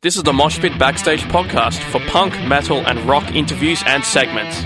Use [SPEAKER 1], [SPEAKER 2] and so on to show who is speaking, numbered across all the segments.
[SPEAKER 1] This is the Mosh Pit Backstage podcast for punk, metal, and rock interviews and segments.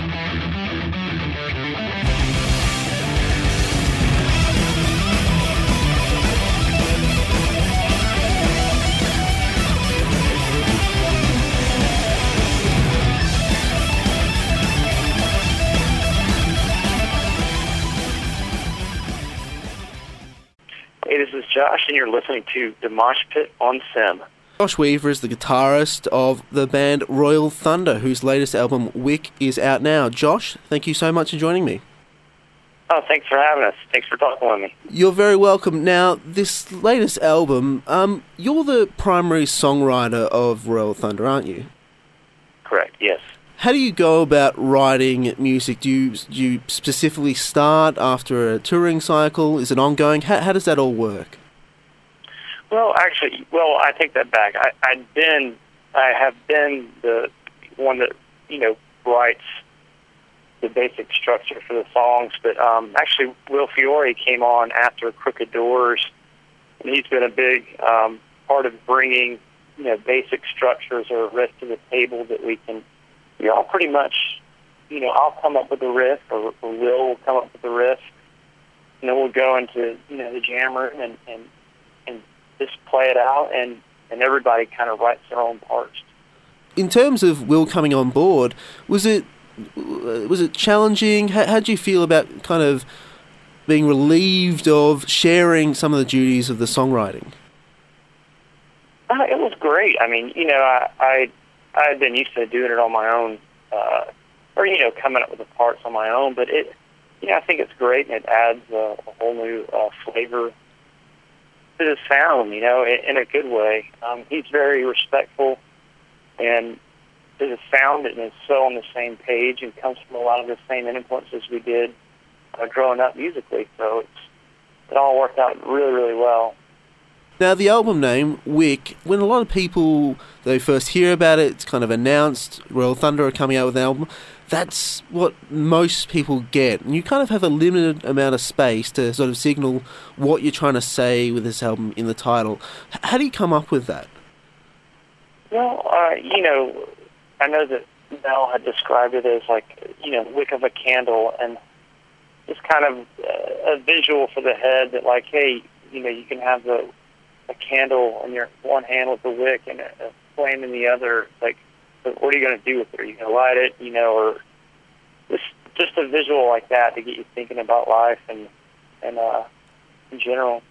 [SPEAKER 2] Hey, this is Josh, and you're listening to The Mosh Pit on SYN.
[SPEAKER 3] Josh Weaver is the guitarist of the band Royal Thunder, whose latest album, Wick, is out now. Josh, thank you so much for joining me.
[SPEAKER 2] Oh, thanks for having us. Thanks for talking with me.
[SPEAKER 3] You're very welcome. Now, this latest album, um, you're the primary songwriter of Royal Thunder, aren't you?
[SPEAKER 2] Correct, yes.
[SPEAKER 3] How do you go about writing music? Do you, do you specifically start after a touring cycle? Is it ongoing? How, how does that all work?
[SPEAKER 2] Well, actually, well, I take that back. I, I've been, I have been the one that, you know, writes the basic structure for the songs, but um, actually, Will Fiore came on after Crooked Doors, and he's been a big um, part of bringing, you know, basic structures or riff to the table that we can, we all pretty much, you know, I'll come up with a riff, or, or Will will come up with a riff, and then we'll go into, you know, the jam room and, and, just play it out, and, and everybody kind of writes their own parts.
[SPEAKER 3] In terms of Will coming on board, was it was it challenging? How, how did you feel about kind of being relieved of sharing some of the duties of the songwriting?
[SPEAKER 2] Uh, it was great. I mean, you know, I, I I had been used to doing it on my own, uh, or you know, coming up with the parts on my own. But it, you know, I think it's great, and it adds a, a whole new uh, flavor to the sound. You know, in, in a good way. Um, he's very respectful, and there's a sound that is so on the same page and comes from a lot of the same influences we did uh, growing up musically. So it's it all worked out really, really well.
[SPEAKER 3] Now, the album name, Wick, when a lot of people, they first hear about it, it's kind of announced, Royal Thunder are coming out with an album, that's what most people get. And you kind of have a limited amount of space to sort of signal what you're trying to say with this album in the title. How do you come up with that?
[SPEAKER 2] Well, uh, you know, I know that Mel had described it as like, you know, wick of a candle, and just kind of uh, a visual for the head that, like, hey, you know, you can have the a candle in your one hand with the wick and a, a flame in the other. Like, what are you going to do with it? Are you going to light it, you know, or just just a visual like that to get you thinking about life and and uh, in general.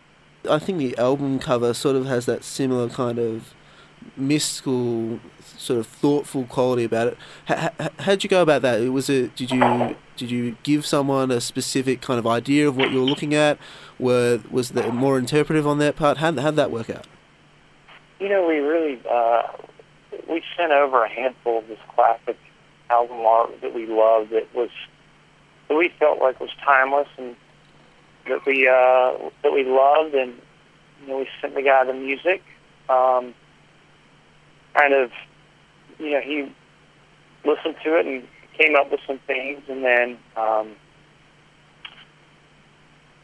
[SPEAKER 3] I think the album cover sort of has that similar kind of mystical, sort of thoughtful quality about it. How, how, how'd you go about that? Was it did you did you give someone a specific kind of idea of what you were looking at? Were was that more interpretive on their part? How how'd that work out?
[SPEAKER 2] You know, we really uh, we sent over a handful of this classic album art that we loved. That was that we felt like was timeless and that we uh, that we loved, and you know, we sent the guy the music. Um, kind of, you know, he listened to it and came up with some things, and then um,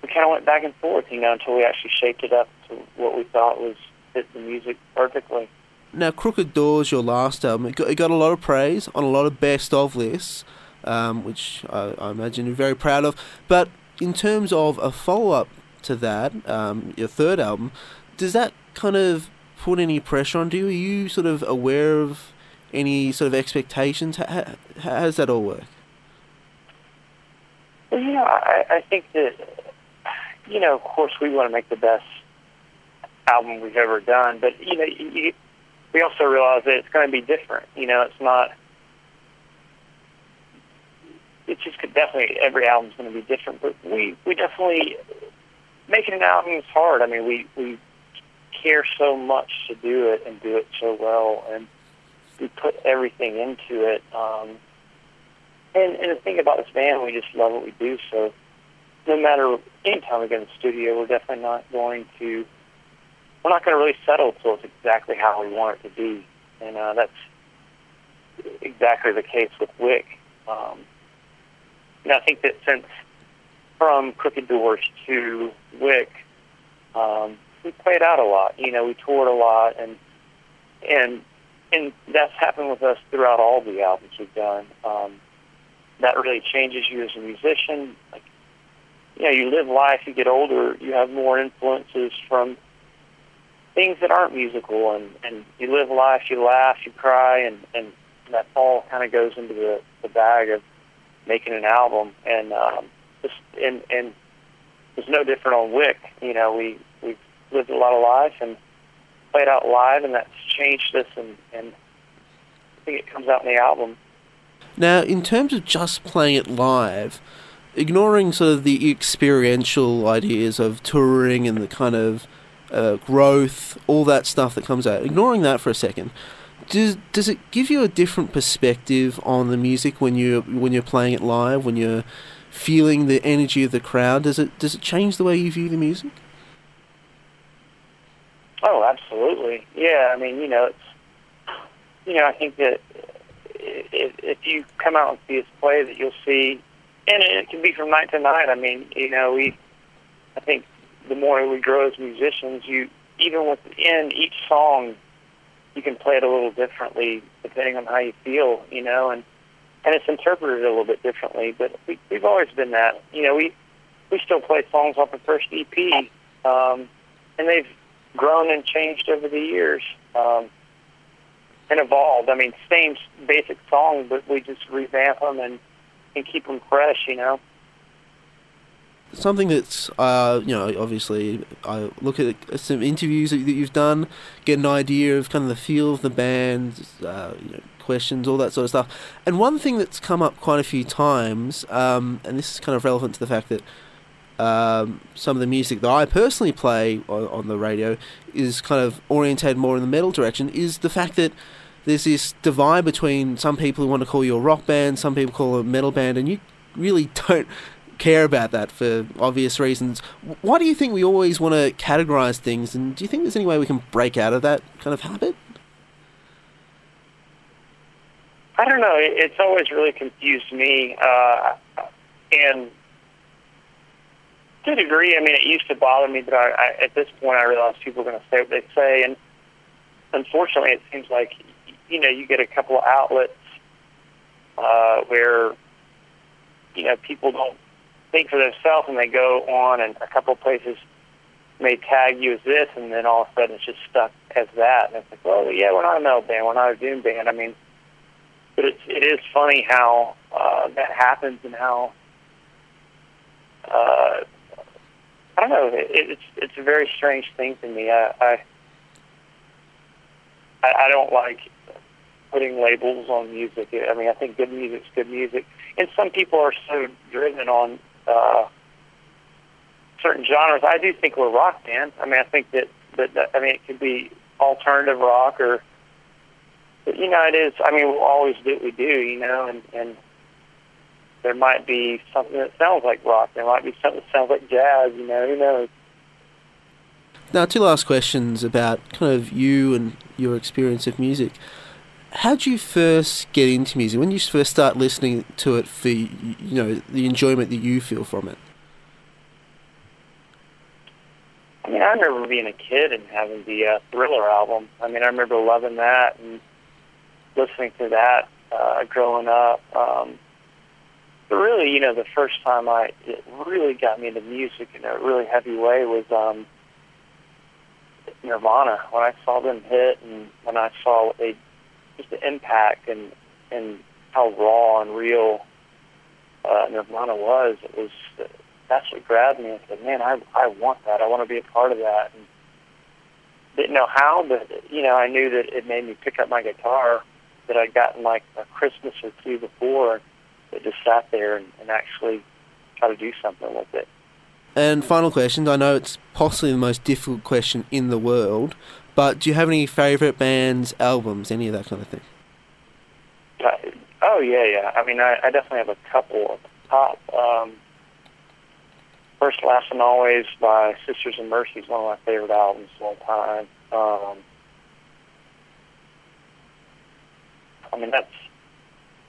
[SPEAKER 2] we kind of went back and forth, you know, until we actually shaped it up to what we thought was fit the music perfectly.
[SPEAKER 3] Now, Crooked Doors, your last album, it got, it got a lot of praise on a lot of best of lists, um, which I, I imagine you're very proud of. But in terms of a follow up to that, um, your third album, does that kind of put any pressure on you? Are you sort of aware of any sort of expectations? How, how, how does that all work?
[SPEAKER 2] Well, you know, I, I think that, you know, of course, we want to make the best album we've ever done, but you know, you, we also realize that it's going to be different. You know, it's not. It's just could definitely every album's going to be different, but we we definitely making an album is hard. I mean, we we care so much to do it and do it so well, and we put everything into it. Um, and, and the thing about this band, we just love what we do. So no matter any time we get in the studio, we're definitely not going to. We're not going to really settle until it's exactly how we want it to be, and uh, that's exactly the case with Wick. Um, and I think that since from Crooked Doors to Wick, um, we played out a lot. You know, we toured a lot, and and and that's happened with us throughout all the albums we've done. Um, that really changes you as a musician. Like, you know, you live life, you get older, you have more influences from things that aren't musical, and and you live life, you laugh, you cry, and and that all kind of goes into the the bag of making an album, and um, just and and it's no different on Wick. You know, we lived a lot of life and played out live, and that's changed us, and and I think it comes out in the album.
[SPEAKER 3] Now, in terms of just playing it live, ignoring sort of the experiential ideas of touring and the kind of uh, growth, all that stuff that comes out, ignoring that for a second, does does it give you a different perspective on the music when you when you're playing it live, when you're feeling the energy of the crowd? Does it does it change the way you view the music?
[SPEAKER 2] Oh, absolutely. Yeah, I mean, you know, it's you know, I think that if, if you come out and see us play, that you'll see, and it can be from night to night. I mean, you know, we, I think, the more we grow as musicians, you even within each song, you can play it a little differently depending on how you feel, you know, and and it's interpreted a little bit differently. But we, we've always been that, you know. We we still play songs off the first EP, um, and they've grown and changed over the years. Um, and evolved. I mean, same basic song, but we just revamp them and, and keep them fresh, you know.
[SPEAKER 3] Something that's, uh, you know, obviously, I look at some interviews that you've done, get an idea of kind of the feel of the band, uh, you know, questions, all that sort of stuff. And one thing that's come up quite a few times, um, and this is kind of relevant to the fact that um, some of the music that I personally play on, on, the radio is kind of orientated more in the metal direction, is the fact that there's this divide between some people who want to call you a rock band, some people call a metal band, and you really don't care about that for obvious reasons. Why do you think we always want to categorize things, and do you think there's any way we can break out of that kind of habit?
[SPEAKER 2] I don't know. It's always really confused me, uh, and to a degree, I mean, it used to bother me, but I, I, at this point, I realize people are going to say what they say, and unfortunately, it seems like you know, you get a couple of outlets uh, where, you know, people don't think for themselves and they go on and a couple of places may tag you as this and then all of a sudden it's just stuck as that. And it's like, well, yeah, we're not a metal band. We're not a doom band. I mean, but it's, it is funny how uh, that happens and how, uh, I don't know, it, it's, it's a very strange thing to me. I, I, I don't like putting labels on music. I mean, I think good music's good music, and some people are so driven on uh, certain genres. I do think we're rock band. I mean, I think that, that, that I mean, it could be alternative rock or, but, you know, it is. I mean, we'll always do what we do, you know, and and there might be something that sounds like rock. There might be something that sounds like jazz. You know, who knows?
[SPEAKER 3] Now, two last questions about kind of you and your experience of music how did you first get into music? When did you first start listening to it for you know the enjoyment that you feel from it?
[SPEAKER 2] I mean, I remember being a kid and having the uh, Thriller album. I mean, I remember loving that and listening to that uh, growing up. Um, but really, you know, the first time I it really got me into music in a really heavy way was um, Nirvana. When I saw them hit and when I saw what they just the impact and and how raw and real uh, Nirvana was. It was that's what grabbed me. I said, man, I I want that. I want to be a part of that. And didn't know how, but you know, I knew that it made me pick up my guitar that I'd gotten like a Christmas or two before. That just sat there and, and actually try to do something with it.
[SPEAKER 3] And final question. I know it's possibly the most difficult question in the world, but do you have any favorite bands, albums, any of that kind of thing?
[SPEAKER 2] Uh, oh yeah, yeah. I mean, I, I definitely have a couple the top. Um, First, Last, and Always by Sisters of Mercy is one of my favorite albums of all time. Um, I mean, that's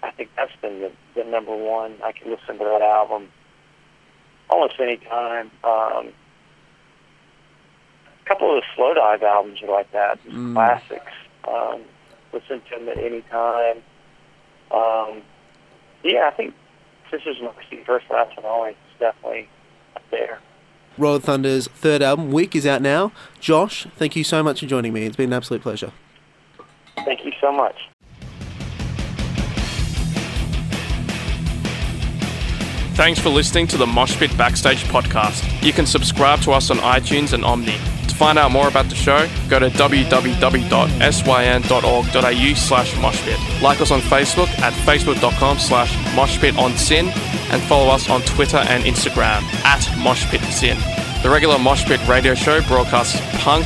[SPEAKER 2] I think that's been the, the number one. I can listen to that album almost any time. Um, couple of the Slowdive albums are like that, just mm. classics. Um, listen to them at any time. Um, yeah, I think Sisters of Mercy, First, Last, and Always is definitely up there.
[SPEAKER 3] Royal Thunder's third album, Wick, is out now. Josh, thank you so much for joining me. It's been an absolute pleasure.
[SPEAKER 2] Thank you so much.
[SPEAKER 1] Thanks for listening to the Moshpit Backstage podcast. You can subscribe to us on iTunes and Omny. To find out more about the show, go to www.syn.org.au slash moshpit. Like us on Facebook at facebook.com slash moshpitonsin and follow us on Twitter and Instagram at moshpitsin. The regular Moshpit radio show broadcasts punk,